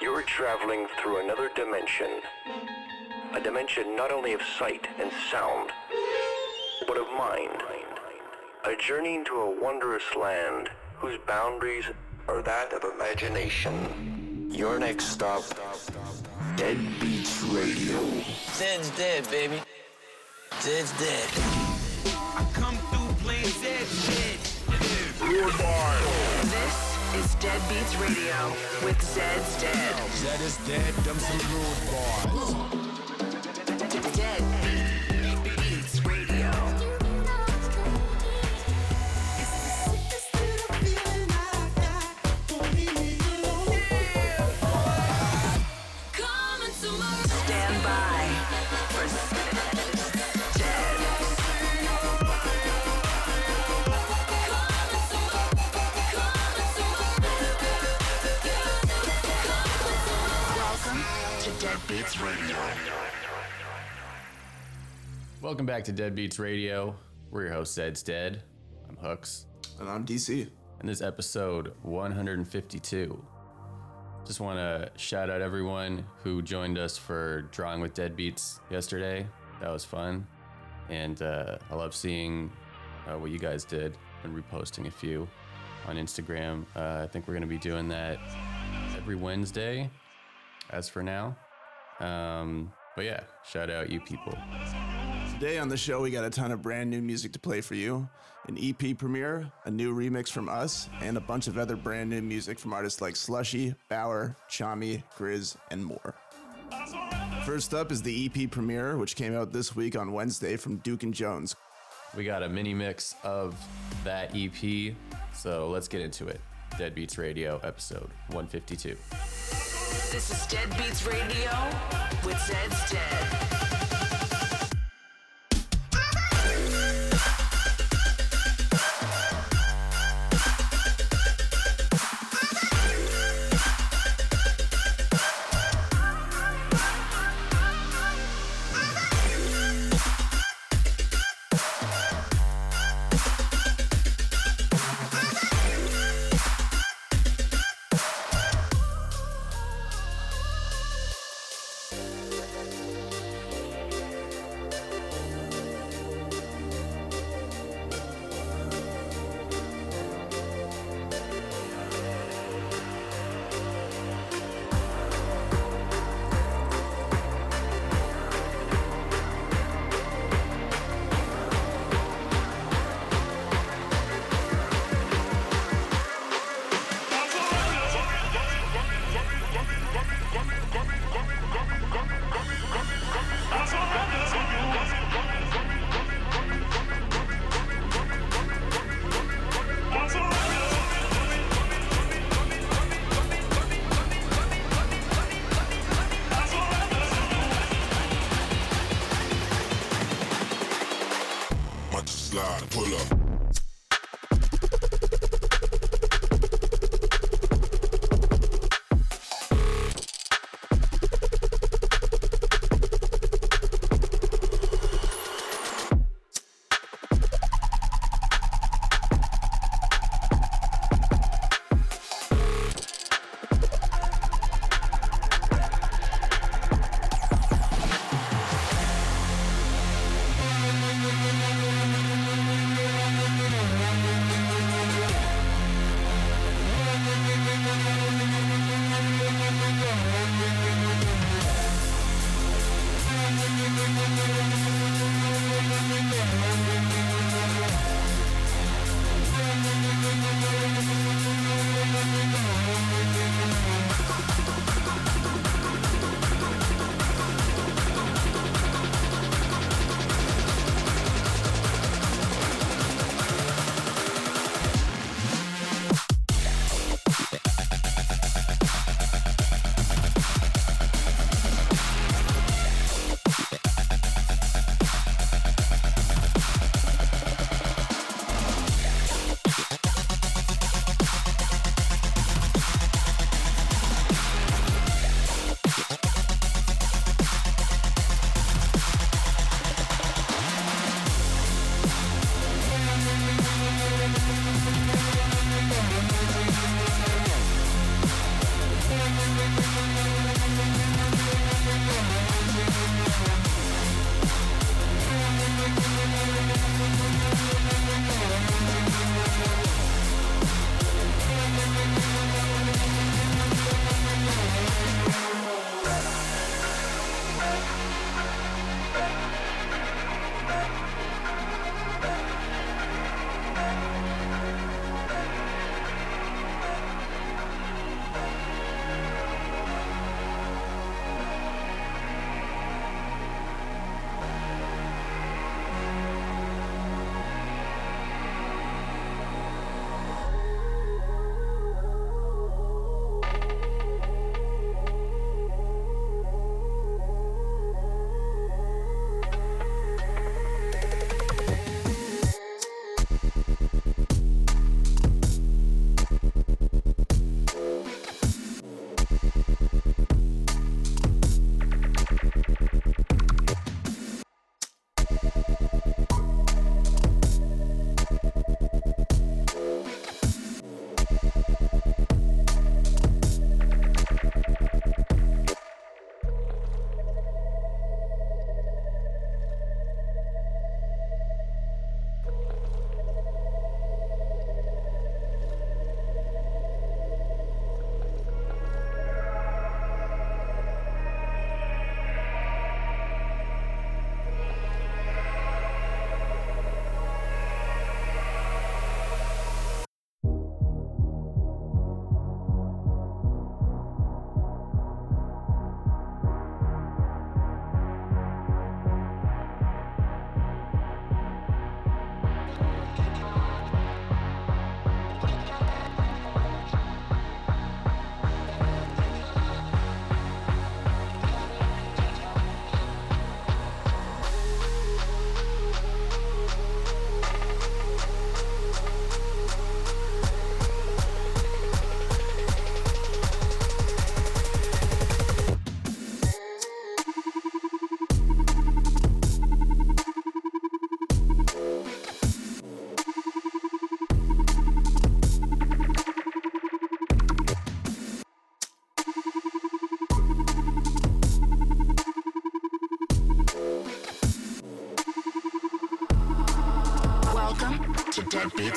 you are traveling through another dimension. A dimension not only of sight and sound, but of mind. A journey into a wondrous land whose boundaries are that of imagination. Your next stop, Dead Beats Radio. Dead's dead, baby. Dead's dead. I come through playing Zed dead. This is Deadbeats Radio with Zeds Dead. Zed is dead, them some rude Beats Radio. Welcome back to Deadbeats Radio. We're your host, Zeds Dead. I'm Hooks. And I'm DC. And this is episode 152. Just want to shout out everyone who joined us for Drawing with Deadbeats yesterday. That was fun. And uh, I love seeing uh, what you guys did and reposting a few on Instagram. Uh, I think we're going to be doing that every Wednesday as for now. Um, but yeah, shout out you people. Today on the show, we got a ton of brand new music to play for you an EP premiere, a new remix from us, and a bunch of other brand new music from artists like Slushii, Baauer, Chami, GRiZ, and more. First up is the EP premiere, which came out this week on Wednesday from Duke and Jones. We got a mini mix of that EP, so let's get into it. Deadbeats Radio, episode 152. This is Deadbeats Radio with Zeds Dead.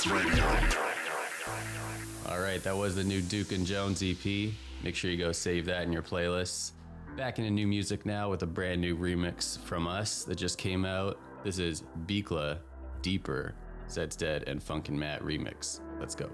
Dead Radio. All right, that was the new Duke and Jones EP. Make sure you go save that in your playlists. Back into new music now with a brand new remix from us that just came out. This is Beekla, Deeper, Zeds Dead, and Funkin' Matt remix. Let's go.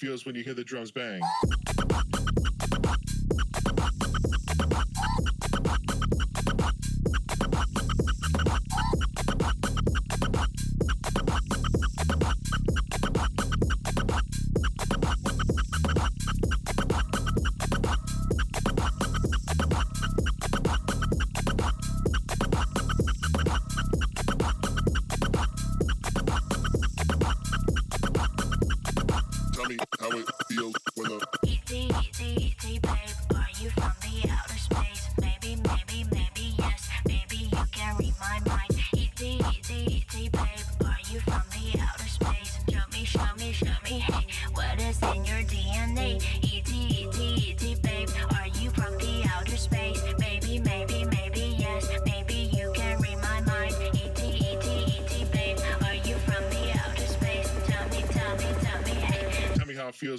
feels when you hear the drums bang.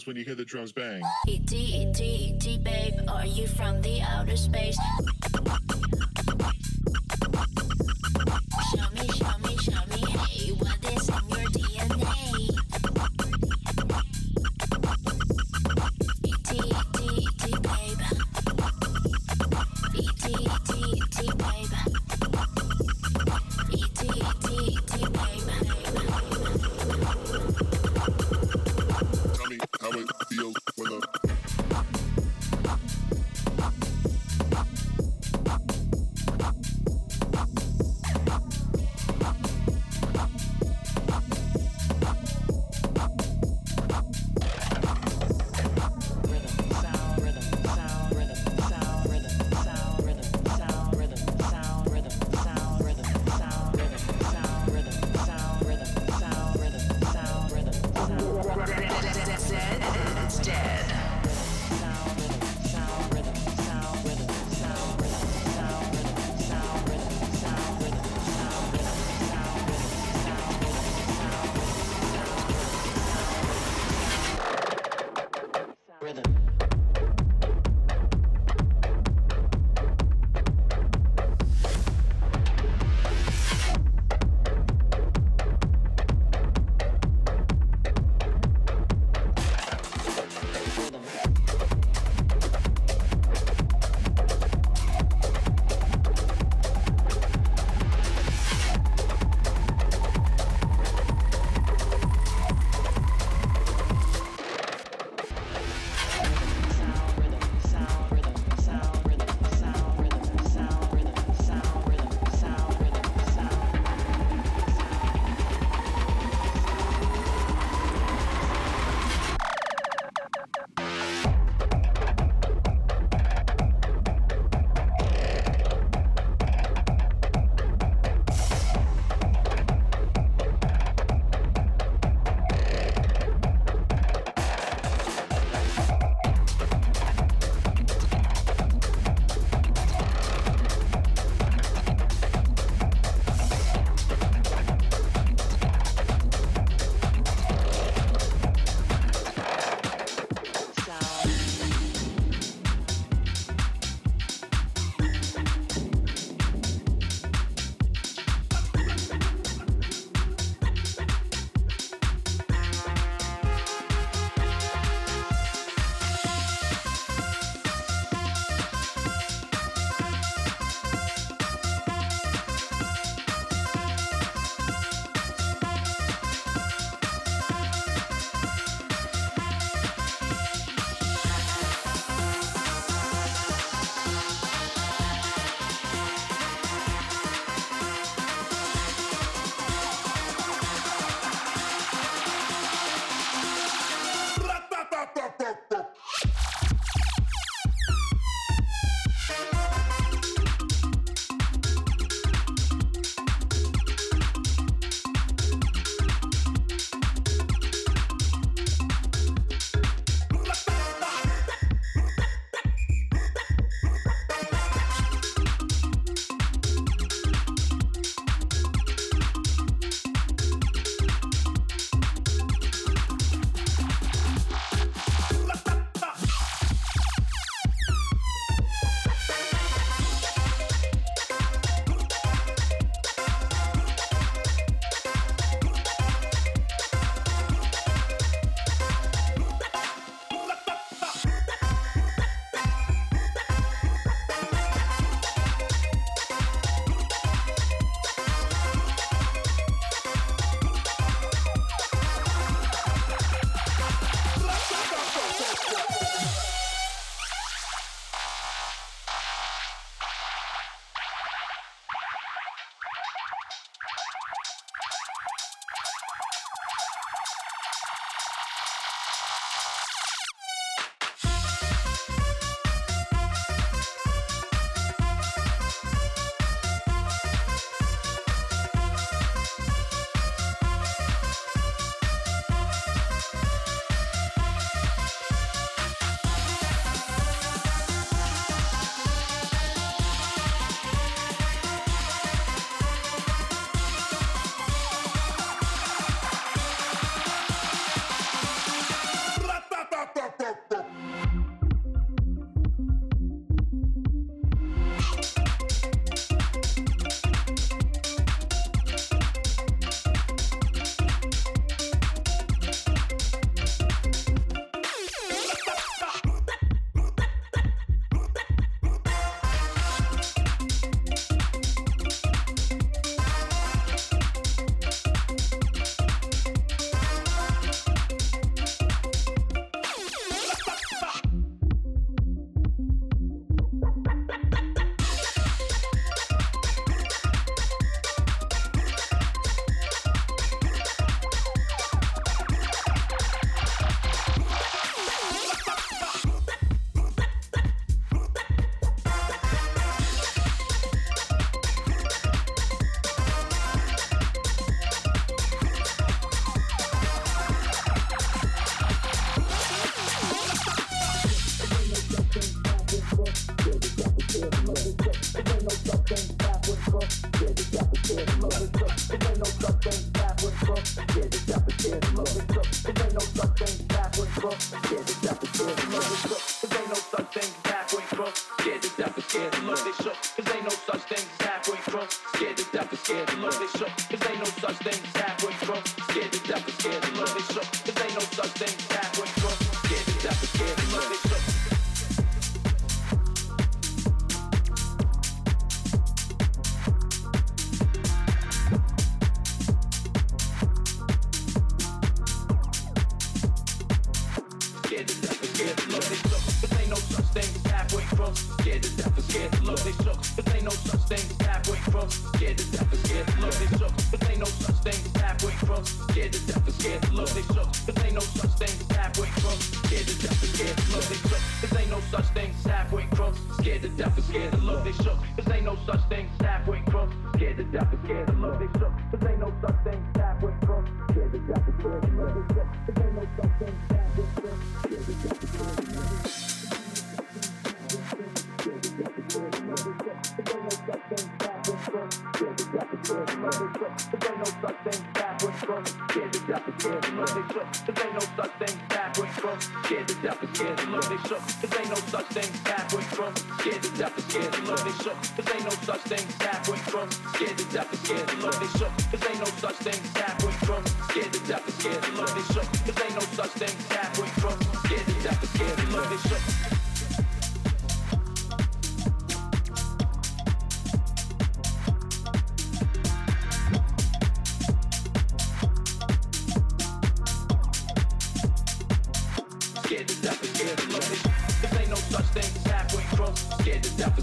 when you hear the drums bang. E.T., E.T., E.T., babe, are you from the outer space?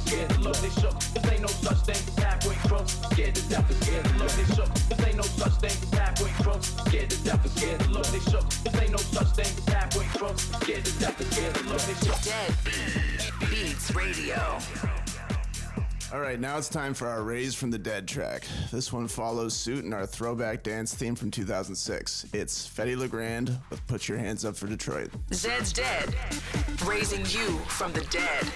Scared to death and look, they shook. Cause ain't no such thing as halfway crooks. Scared to death and scared to look, they shook. Cause ain't no such thing as halfway crooks. Scared to death and scared to look, they shook. Cause ain't no such thing as halfway crooks. Scared to death and scared to look, they shook. Dead Beats Radio. All right, now it's time for our Raise from the Dead track. This one follows suit in our throwback dance theme from 2006. It's Fedde Le Grand with Put Your Hands Up for Detroit. Zeds Dead. Raising you from the dead.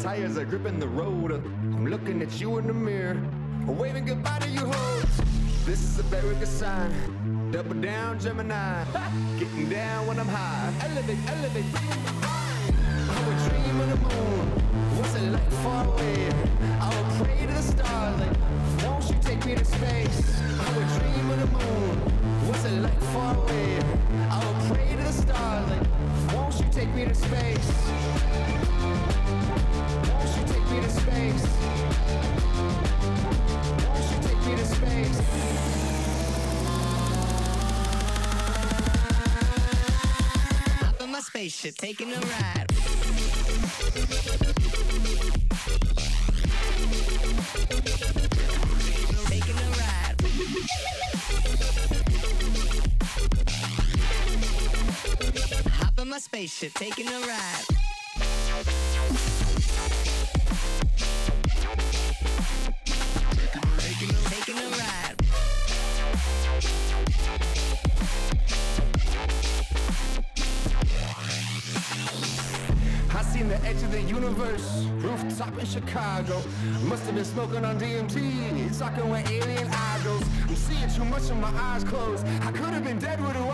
tires are gripping the road. I'm looking at you in the mirror, waving goodbye to you hoes. This is a very good sign. Double down, Gemini. Getting down when I'm high. Elevate, elevate, bring spaceship taking a ride. Taking a ride. Hop in my spaceship, taking a ride. Chicago. Must have been smoking on DMT, sucking with alien idols. I'm seeing too much with my eyes closed. I could have been dead with a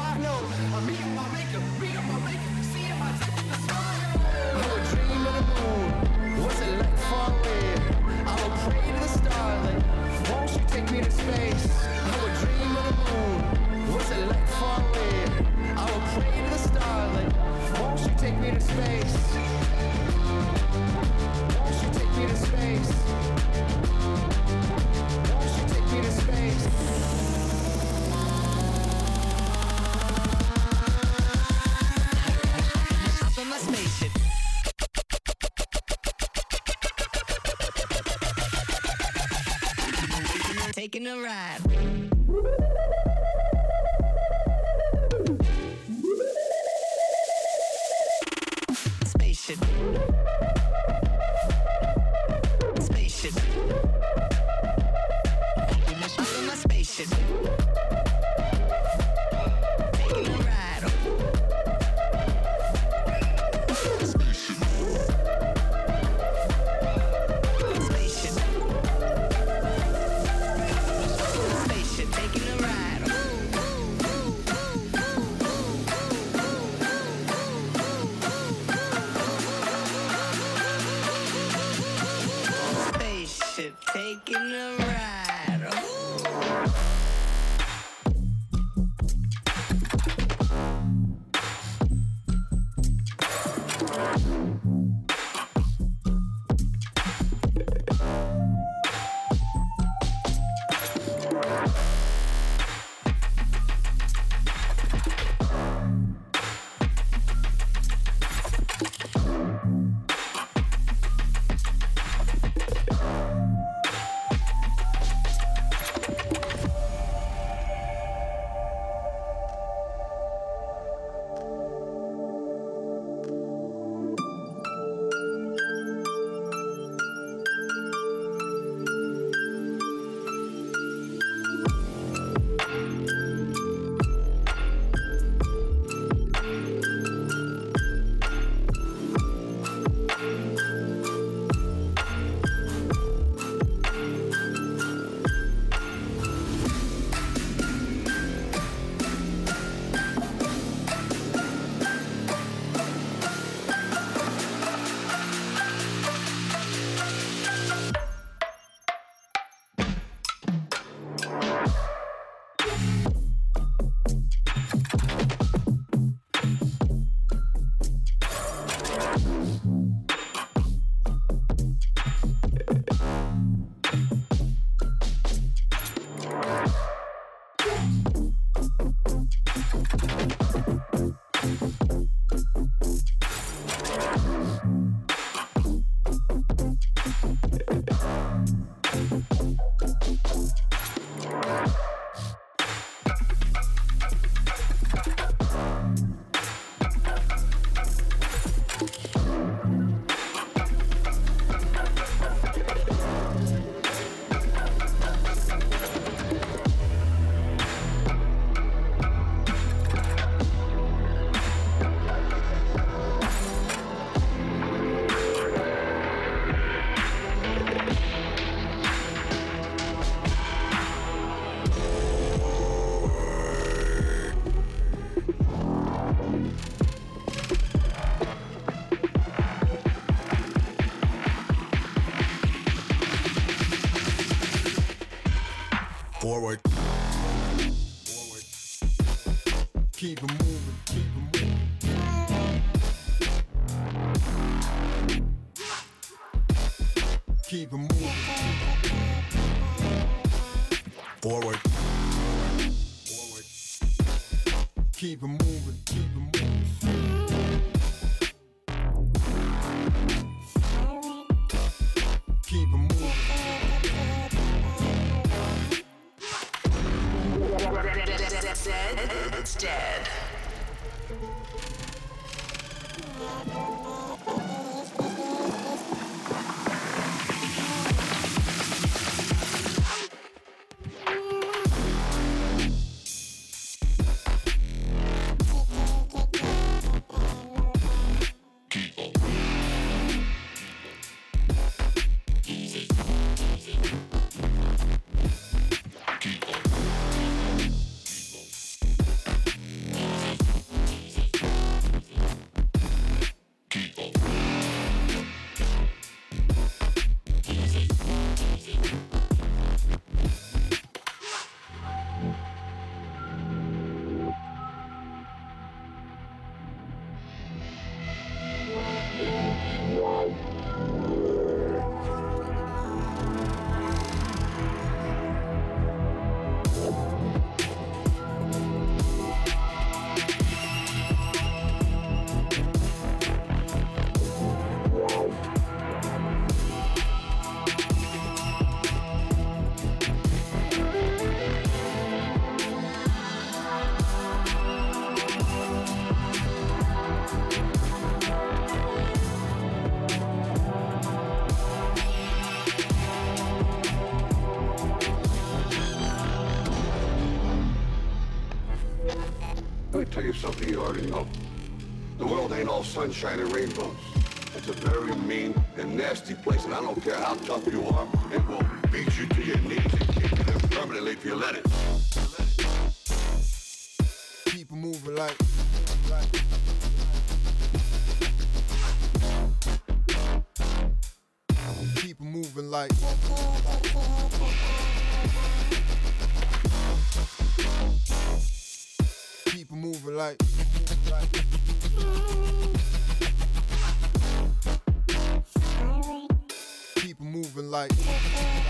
Keep it moving. Forward. Keep it moving, keep it moving. Keep it moving. It's dead. And rainbows. It's a very mean and nasty place, and I don't care how tough you are, it will beat you to your knees and kick you there permanently if you let it. Keep moving like. Keep moving like. Keep moving like. Like.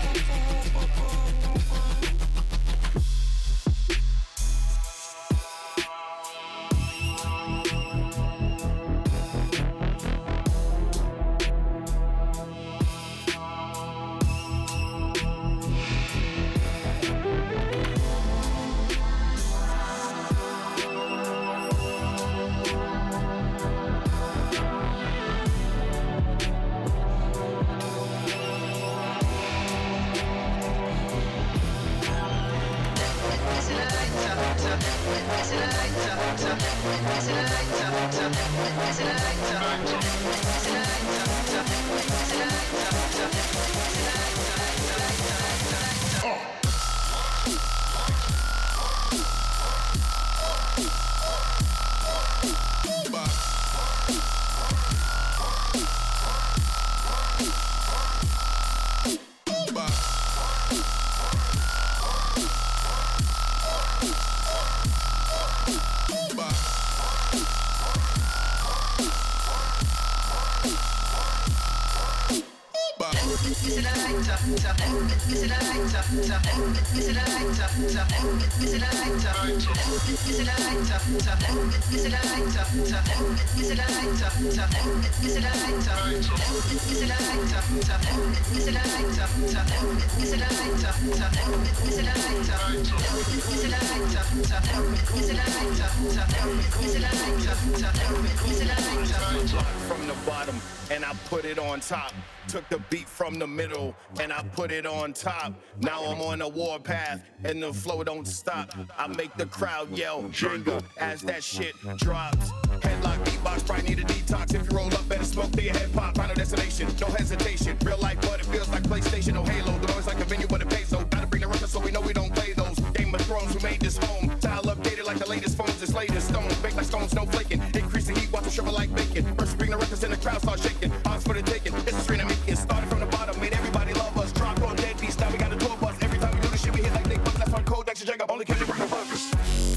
From the bottom and I put it on top. Took the beat from the middle and I put it on top. Now I'm on a war path and the flow don't stop. I make the crowd yell Jenga as that shit drops. Headlock beatbox, probably need a detox. If you roll up, better smoke till your head pop. Final destination, no hesitation. Real life, but it feels like PlayStation, no Halo. The noise like a venue, but it pays so. Gotta bring the record so we know we don't play those. Game of Thrones, who made this home? Style updated like the latest phones. It's latest stones, baked like stones, no flaking. Increase the heat, watch them shrivel like bacon. First bring the records and the crowd start shaking. Odds for the taking. It's a street I'm making. Started from the bottom, made everybody love us. Dropped on Deadbeats, now we got a tour bus. Every time we do this shit, we hit like Nick Buck. That's on Kodak and Jagger. Only came to bring the fuckers.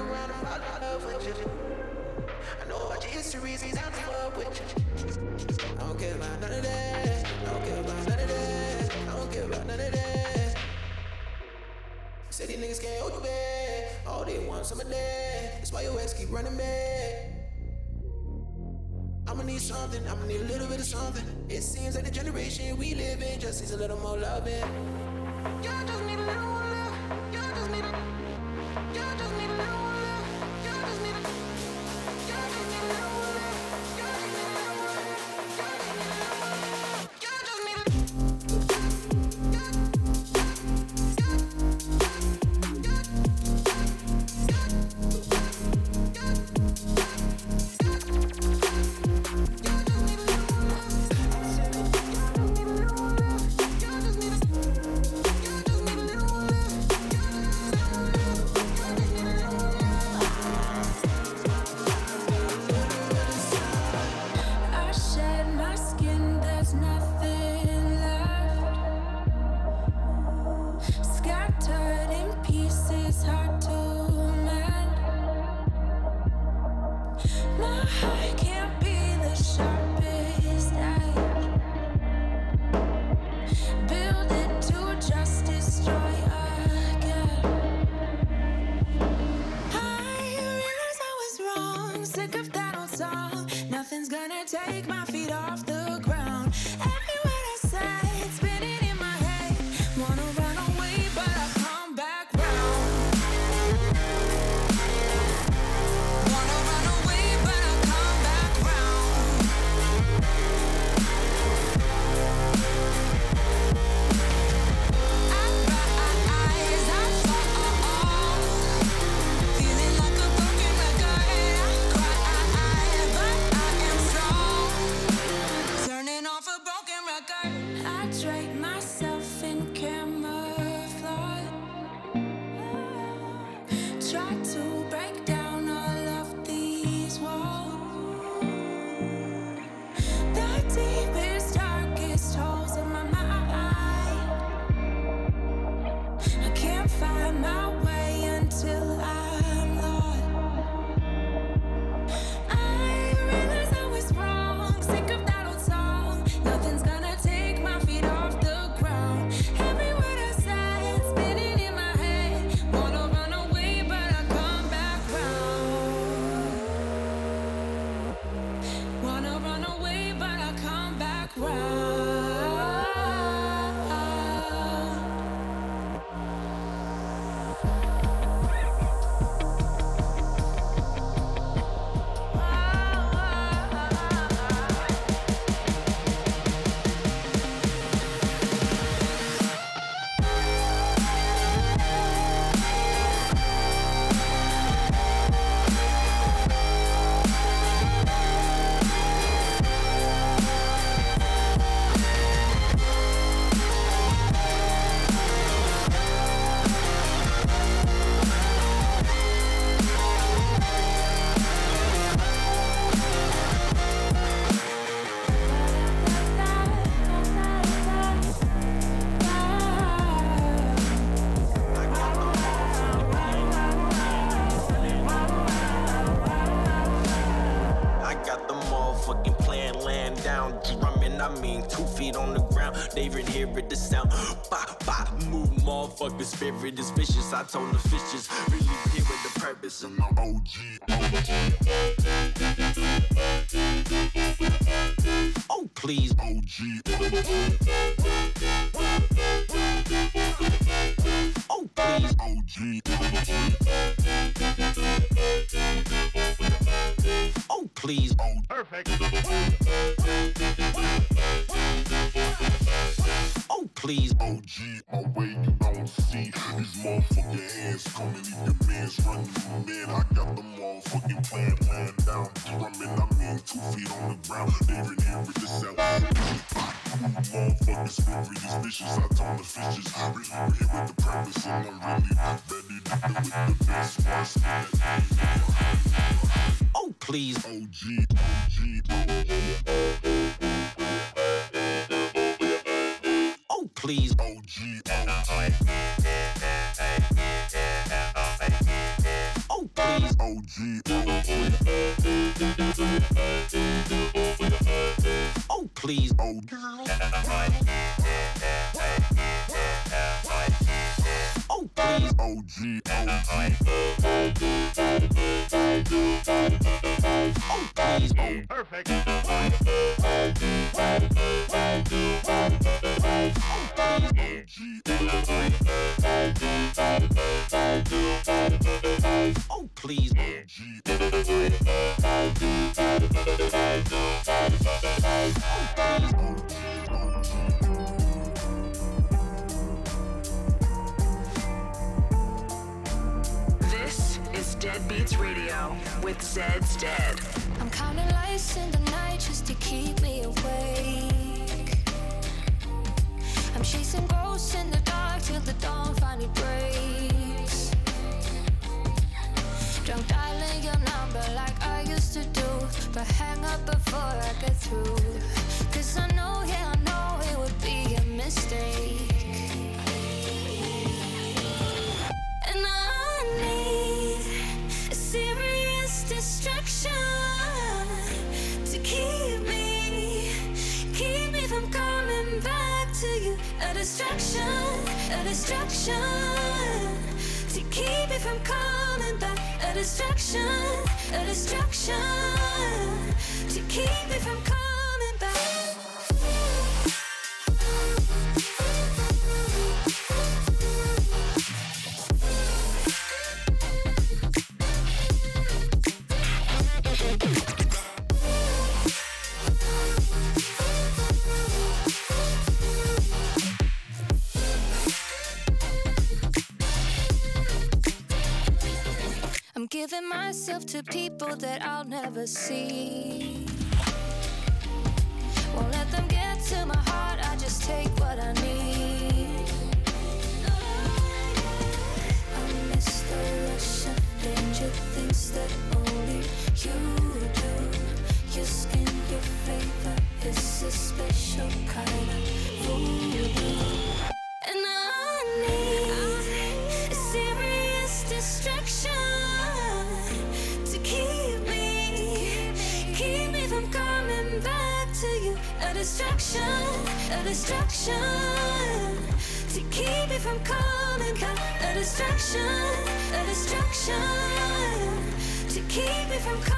I know what your history is, how to fuck with you. I don't care about none of that. I don't care about none of that. I don't care about none of that. Say these niggas can't hold you back. All they want some of that. That's why your ass keep running back. I'ma need something, I'ma need a little bit of something. It seems like the generation we live in just needs a little more loving. favorite. Hear it, the sound. Bop, bop, move, motherfuckers Spirit is vicious. I told the fishes, really here with the purpose. And my OG. OG. Oh, please. OG. Oh, please. OG. Oh, please. Perfect. Oh, please. This is Deadbeats Radio with Zeds Dead. I'm counting lights in the night just to keep me awake. I'm chasing ghosts in the dark till the dawn finally breaks. Drunk dialing your number like I used to do, but hang up before I get through. Cause I know, yeah, I know it would be a mistake. And I need a serious distraction to keep me, keep me from coming back to you. A distraction, a distraction to keep me from coming back. A distraction, a distraction to keep me from giving myself to people that I'll never see. Won't let them get to my heart, I just take what I need. I miss the rush of danger, things that only you distraction, a to keep me from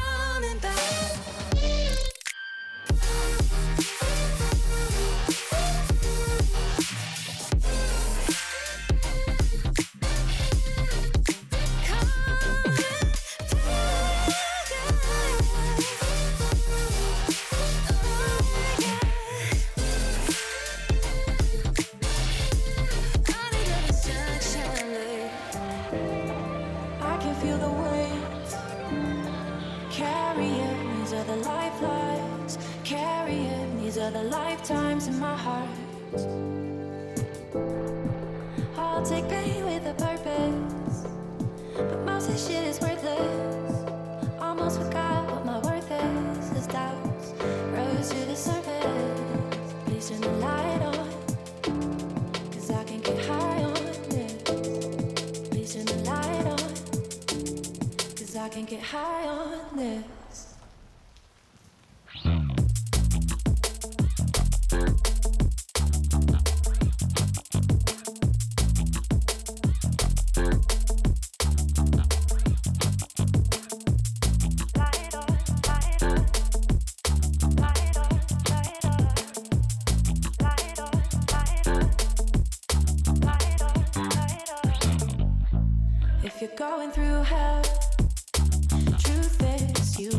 you're going through hell, truth is you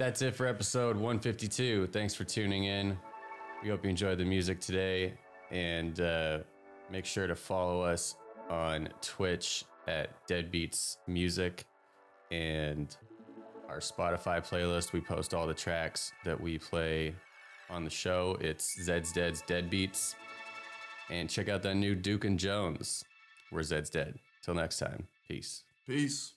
that's it for episode 152. Thanks for tuning in. We hope you enjoyed the music today, and uh, make sure to follow us on Twitch at Deadbeats Music and our Spotify playlist. We post all the tracks that we play on the show. It's Zeds Dead's Deadbeats. And check out that new Duke and Jones, We're Zeds Dead. Till next time, peace. Peace.